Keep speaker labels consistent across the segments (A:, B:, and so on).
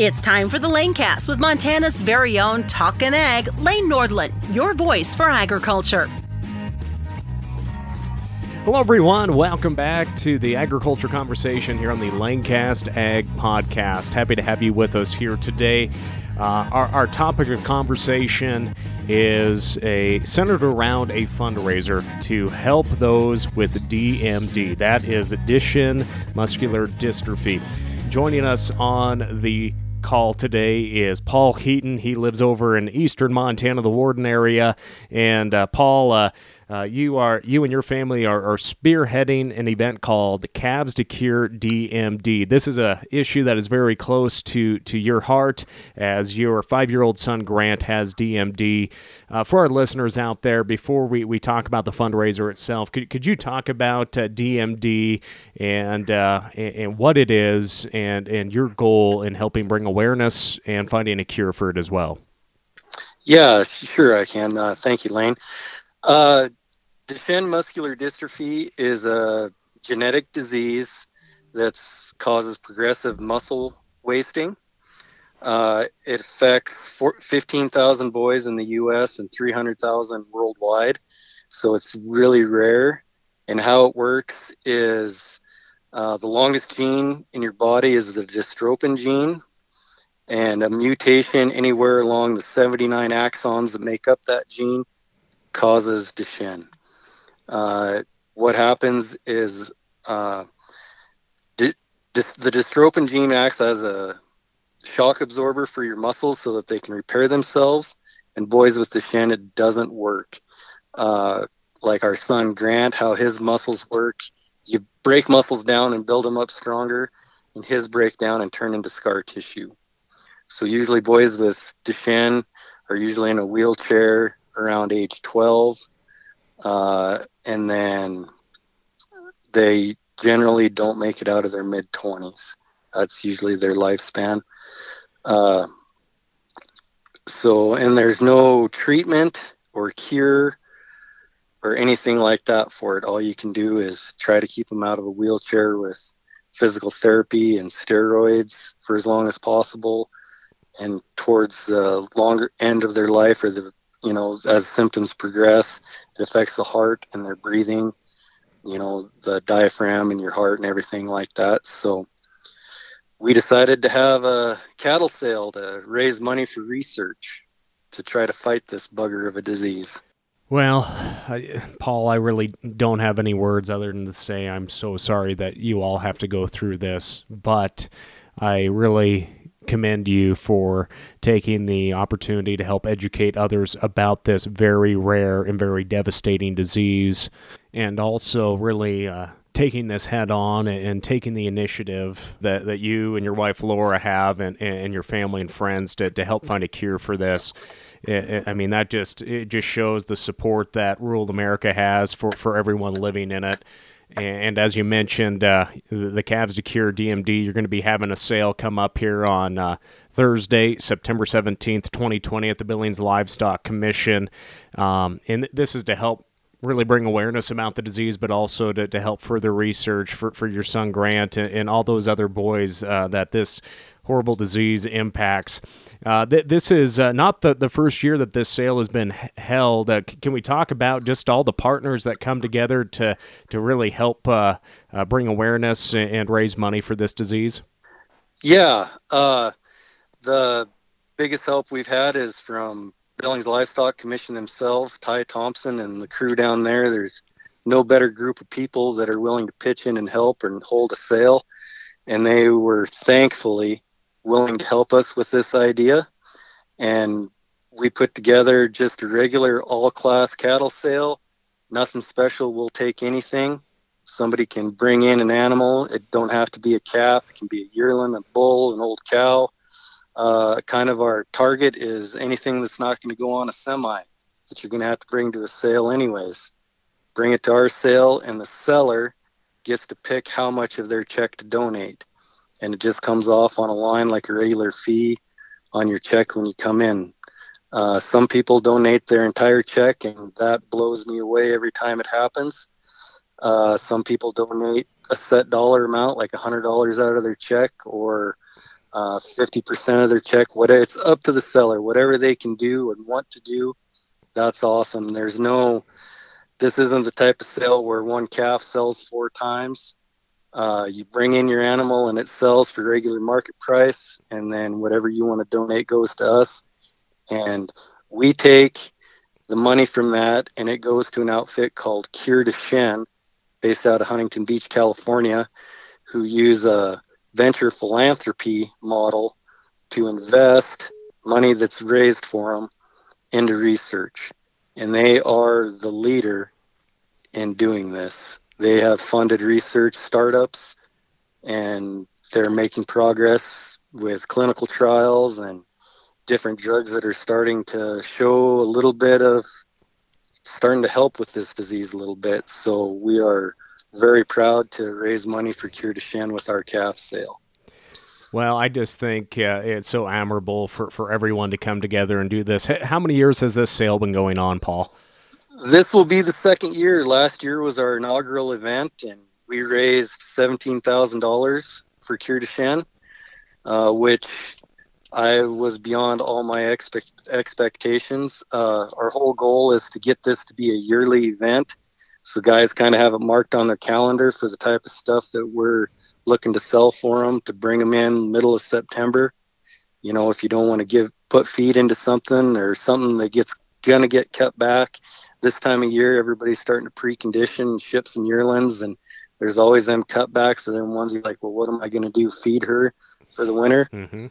A: It's time for the Lanecast with Montana's very own Talkin' Ag, Lane Nordlund, your voice for agriculture.
B: Hello, everyone. Welcome back to the agriculture conversation here on the Lanecast Ag Podcast. Happy to have you with us here today. Uh, our, our topic of conversation is a centered around a fundraiser to help those with DMD. That is Duchenne muscular dystrophy. Joining us on the call today is Paul Heaton. He lives over in eastern Montana, the Worden area. And uh, Paul, uh, you are you and your family are, are, spearheading an event called Calves to Cure DMD. This is a issue that is very close to to your heart, as your five year old son Grant has DMD. Uh, for our listeners out there, before we, we talk about the fundraiser itself, could, could you talk about uh, DMD and, uh, and, and what it is, and and your goal in helping bring awareness and finding a cure for it as well?
C: Yeah, sure, I can. Uh, thank you, Lane. Uh, Duchenne muscular dystrophy is a genetic disease that causes progressive muscle wasting. Uh, it affects 15,000 boys in the U.S. and 300,000 worldwide, so it's really rare. And how it works is uh, the longest gene in your body is the dystrophin gene, and a mutation anywhere along the 79 exons that make up that gene causes Duchenne. Uh, what happens is uh, di- dis- the dystrophin gene acts as a shock absorber for your muscles so that they can repair themselves. And boys with Duchenne, it doesn't work. Uh, like our son Grant, how his muscles work, you break muscles down and build them up stronger, and his break down and turn into scar tissue. So usually boys with Duchenne are usually in a wheelchair around age 12 uh, and then they generally don't make it out of their mid 20s. That's usually their lifespan. Uh, so, and there's no treatment or cure or anything like that for it. All you can do is try to keep them out of a wheelchair with physical therapy and steroids for as long as possible. And towards the longer end of their life or the you know, as symptoms progress, it affects the heart and their breathing, you know, the diaphragm and your heart and everything like that. So we decided to have a cattle sale to raise money for research to try to fight this bugger of a disease.
B: Well, I, Paul, I really don't have any words other than to say I'm so sorry that you all have to go through this, but I really commend you for taking the opportunity to help educate others about this very rare and very devastating disease, and also really uh, taking this head on and taking the initiative that, that you and your wife Laura have and, and your family and friends to, to help find a cure for this. I mean, that just it just shows the support that rural America has for, for everyone living in it. And as you mentioned, uh, the Calves to Cure DMD, you're going to be having a sale come up here on uh, Thursday, September 17th, 2020, at the Billings Livestock Commission. Um, and this is to help really bring awareness about the disease, but also to, to help further research for, for your son Grant and, and all those other boys uh, that this horrible disease impacts. Uh, th- this is uh, not the, the first year that this sale has been held. Uh, c- can we talk about just all the partners that come together to to really help uh, uh, bring awareness and, and, raise money for this disease?
C: Yeah, uh, the biggest help we've had is from Billings Livestock Commission themselves, Ty Thompson and the crew down there. There's no better group of people that are willing to pitch in and help and hold a sale. And they were thankfully willing to help us with this idea. And we put together just a regular all class cattle sale. Nothing special. We'll take anything. Somebody can bring in an animal. It don't have to be a calf. It can be a yearling, a bull, an old cow. Uh, kind of our target is anything that's not going to go on a semi that you're going to have to bring to a sale anyways. Bring it to our sale, and the seller gets to pick how much of their check to donate and it just comes off on a line like a regular fee on your check when you come in. Uh, some people donate their entire check, and that blows me away every time it happens. Uh, some people donate a set dollar amount, like $100 out of their check, or uh, 50% of their check. What it's up to the seller, whatever they can do and want to do. That's awesome. There's no, this isn't the type of sale where one calf sells four times. Uh, you bring in your animal and it sells for regular market price, and then whatever you want to donate goes to us. And we take the money from that and it goes to an outfit called Cure Duchenne, based out of Huntington Beach, California, who use a venture philanthropy model to invest money that's raised for them into research. And they are the leader in doing this. They have funded research startups and they're making progress with clinical trials and different drugs that are starting to show a little bit of starting to help with this disease a little bit. So we are very proud to raise money for Cure Duchenne with our calf sale.
B: Well, I just think uh, it's so admirable for, for everyone to come together and do this. How many years has this sale been going on, Paul?
C: This will be the second year. Last year was our inaugural event, and we raised $17,000 for Cure Duchenne, uh, which I was beyond all my expect- expectations. Uh, our whole goal is to get this to be a yearly event so guys kind of have it marked on their calendar for the type of stuff that we're looking to sell for them to bring them in middle of September. You know, if you don't want to give put feed into something or something that gets gonna get cut back this time of year, everybody's starting to precondition ships and yearlings and there's always them cutbacks and then ones you're like, well, what am I going to do? Feed her for the winter? Mm-hmm.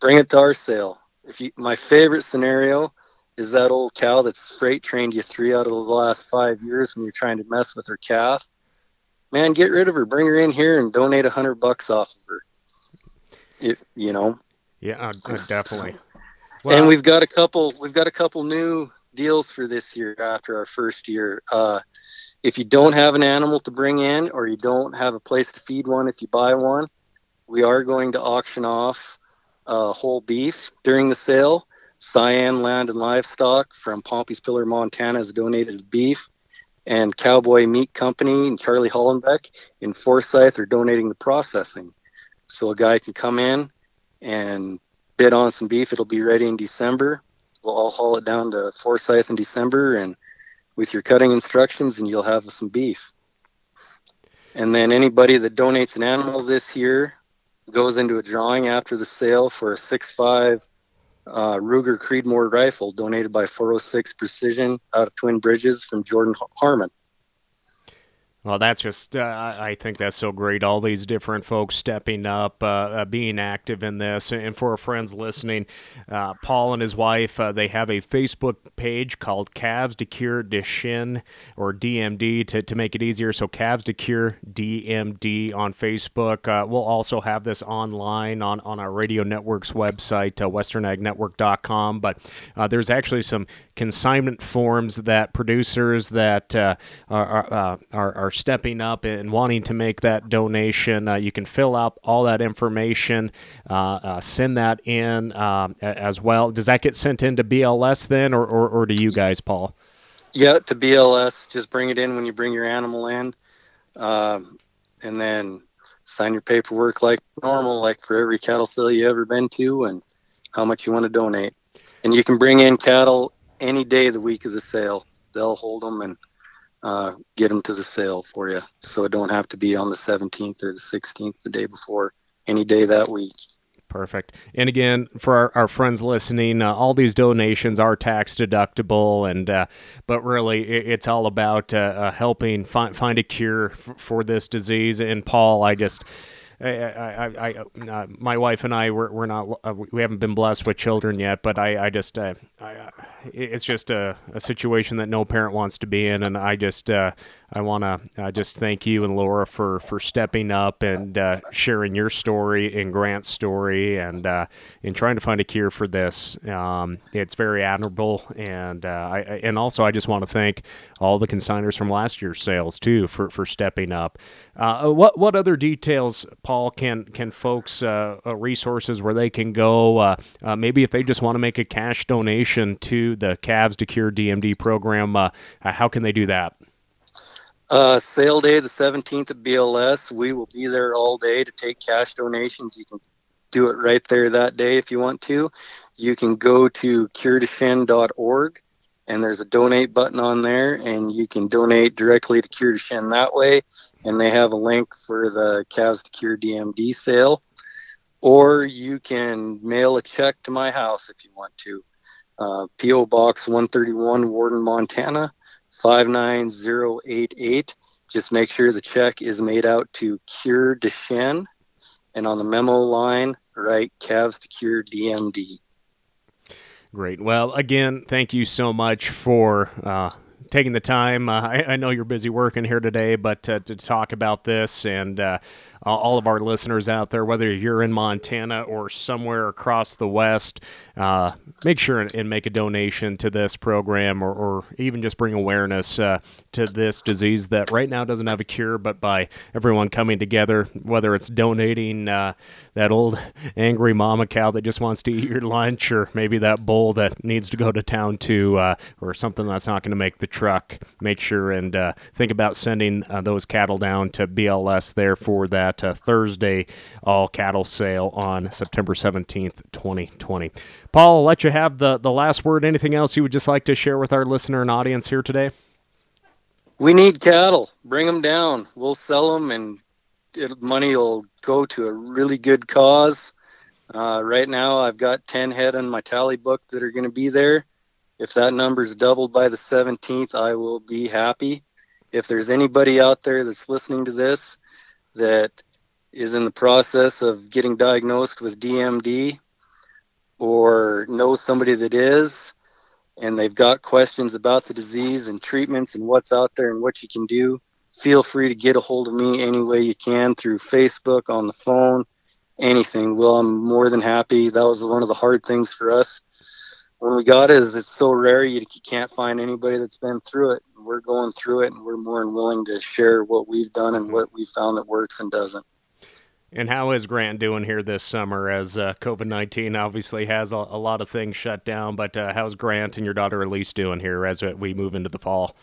C: Bring it to our sale. If you, my favorite scenario is that old cow that's freight trained you three out of the last five years when you're trying to mess with her calf. Man, get rid of her. Bring her in here and donate a hundred bucks off of her. If, you know.
B: Yeah, uh definitely.
C: Well, and we've got a couple. We've got a couple new deals for this year after our first year. Uh, if you don't have an animal to bring in, or you don't have a place to feed one, if you buy one, we are going to auction off uh, whole beef during the sale Cyan Land and Livestock from Pompey's Pillar, Montana has donated beef, and Cowboy Meat Company and Charlie Hollenbeck in Forsyth are donating the processing. So a guy can come in and bid on some beef. It'll be ready in December. We'll all haul it down to Forsyth in December, and with your cutting instructions, and you'll have some beef. And then anybody that donates an animal this year goes into a drawing after the sale for a six-five uh, Ruger Creedmoor rifle donated by 406 Precision out of Twin Bridges from Jordan Harmon.
B: Well, that's just, uh, I think that's so great. All these different folks stepping up, uh, uh, being active in this. And for our friends listening, uh, Paul and his wife, uh, they have a Facebook page called Calves to Cure Duchenne or DMD to, to make it easier. So, Calves to Cure DMD on Facebook. Uh, we'll also have this online on, on our radio network's website, westernagnetwork.com. But there's actually some consignment forms that producers that are, are, are stepping up and wanting to make that donation, uh, you can fill out all that information, uh, uh, send that in um, as well. Does that get sent into BLS then, or, or, or to you guys, Paul?
C: Yeah, to BLS. Just bring it in when you bring your animal in, um, and then sign your paperwork like normal, like for every cattle sale you ever been to, and how much you want to donate. And you can bring in cattle any day of the week of the sale. They'll hold them and uh, get them to the sale for you. So it don't have to be on the 17th or the 16th, the day before, any day that week.
B: Perfect. And again, for our, our friends listening, uh, all these donations are tax deductible, and uh, but really, it, it's all about uh, uh helping find find a cure f- for this disease. And Paul, I just I, I, I uh, my wife and I we're, we're not uh, we haven't been blessed with children yet, but I, I just uh, I, uh, it's just a, a situation that no parent wants to be in, and I just uh, I want to uh, just thank you and Laura for for stepping up and sharing your story and Grant's story and in trying to find a cure for this. Um, it's very admirable, and I and also I just want to thank all the consigners from last year's sales too for for stepping up. what what other details? Paul, can can folks uh, uh, resources where they can go? Uh, uh, maybe if they just want to make a cash donation to the Calves to Cure DMD program, uh, how can they do that?
C: Uh, sale day the 17th at BLS. We will be there all day to take cash donations. You can do it right there that day if you want to. You can go to cureduchenne.org and there's a donate button on there and you can donate directly to Cure that way. And they have a link for the Calves to Cure DMD sale. Or you can mail a check to my house if you want to. Uh, P.O. Box 131, Worden, Montana 59088. Just make sure the check is made out to Cure Duchenne and on the memo line, write Calves to Cure DMD.
B: Great. Well, again, thank you so much for uh, taking the time. Uh, I, I, know you're busy working here today, but uh, to talk about this and uh, all of our listeners out there, whether you're in Montana or somewhere across the West, uh, make sure and, make a donation to this program or, or even just bring awareness uh, to this disease that right now doesn't have a cure, but by everyone coming together, whether it's donating uh, that old angry mama cow that just wants to eat your lunch, or maybe that bull that needs to go to town to, uh, or something that's not going to make the truck, make sure and uh, think about sending those cattle down to BLS there for that uh, Thursday all cattle sale on September 17th, 2020. Paul, I'll let you have the, the last word. Anything else you would just like to share with our listener and audience here today?
C: We need cattle. Bring them down. We'll sell them, and money will go to a really good cause. Uh, right now, I've got 10 head on my tally book that are going to be there. If that number is doubled by the 17th, I will be happy. If there's anybody out there that's listening to this that is in the process of getting diagnosed with DMD or knows somebody that is, and they've got questions about the disease and treatments and what's out there and what you can do, feel free to get a hold of me any way you can through Facebook, on the phone, anything. Well, I'm more than happy. That was one of the hard things for us when we got it. Is it's so rare you can't find anybody that's been through it. We're going through it, and we're more than willing to share what we've done and what we found that works and doesn't.
B: And how is Grant doing here this summer as uh, COVID 19 obviously has a, a, lot of things shut down? But uh, how's Grant and your daughter Elise doing here as we move into the fall?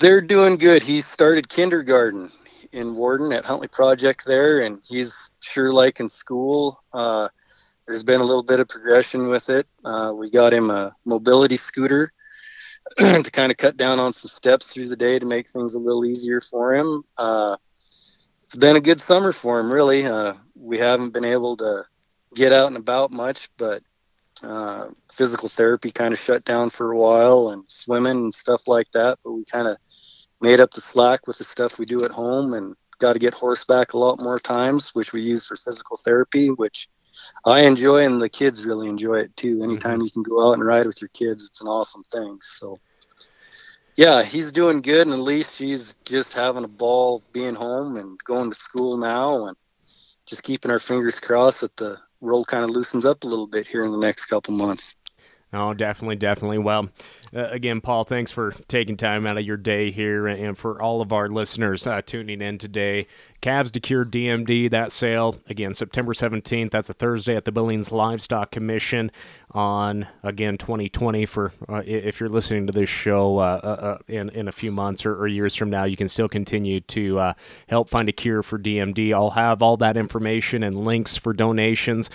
C: They're doing good. He started kindergarten in Worden at Huntley Project there, and he's sure liking school. Uh, there's been a little bit of progression with it. Uh, we got him a mobility scooter to kind of cut down on some steps through the day to make things a little easier for him. Uh, it's been a good summer for him, really. Uh, we haven't been able to get out and about much, but uh, physical therapy kind of shut down for a while and swimming and stuff like that. But we kind of made up the slack with the stuff we do at home and got to get horseback a lot more times, which we use for physical therapy, which I enjoy and the kids really enjoy it too. Anytime mm-hmm. you can go out and ride with your kids, it's an awesome thing. So yeah, he's doing good, and Elise she's just having a ball being home and going to school now, and just keeping our fingers crossed that the world kind of loosens up a little bit here in the next couple months.
B: Oh, definitely, definitely. Well, uh, again, Paul, thanks for taking time out of your day here, and for all of our listeners uh, tuning in today. Calves to Cure DMD, that sale, again, September 17th. That's a Thursday at the Billings Livestock Commission on, again, 2020. For uh, If you're listening to this show uh, uh, uh, in, in a few months or, or, years from now, you can still continue to help find a cure for DMD. I'll have all that information and links for donations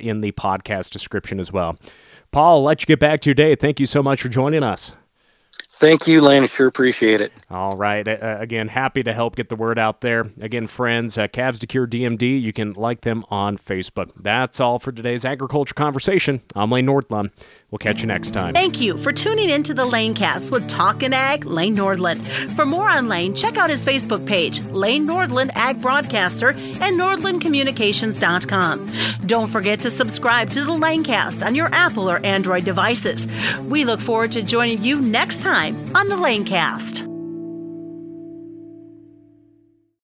B: in the podcast description as well. Paul, I'll let you get back to your day. Thank you so much for joining us.
C: Thank you, Lane. I sure appreciate it.
B: All right. Uh, again, happy to help get the word out there. Again, friends, uh, Calves to Cure DMD, you can like them on Facebook. That's all for today's agriculture conversation. I'm Lane Nordlund. We'll catch you next time.
A: Thank you for tuning in to the Lanecast with Talkin' Ag, Lane Nordlund. For more on Lane, check out his Facebook page, Lane Nordlund Ag Broadcaster, and NordlundCommunications.com. Don't forget to subscribe to the Lanecast on your Apple or Android devices. We look forward to joining you next time on the Lanecast.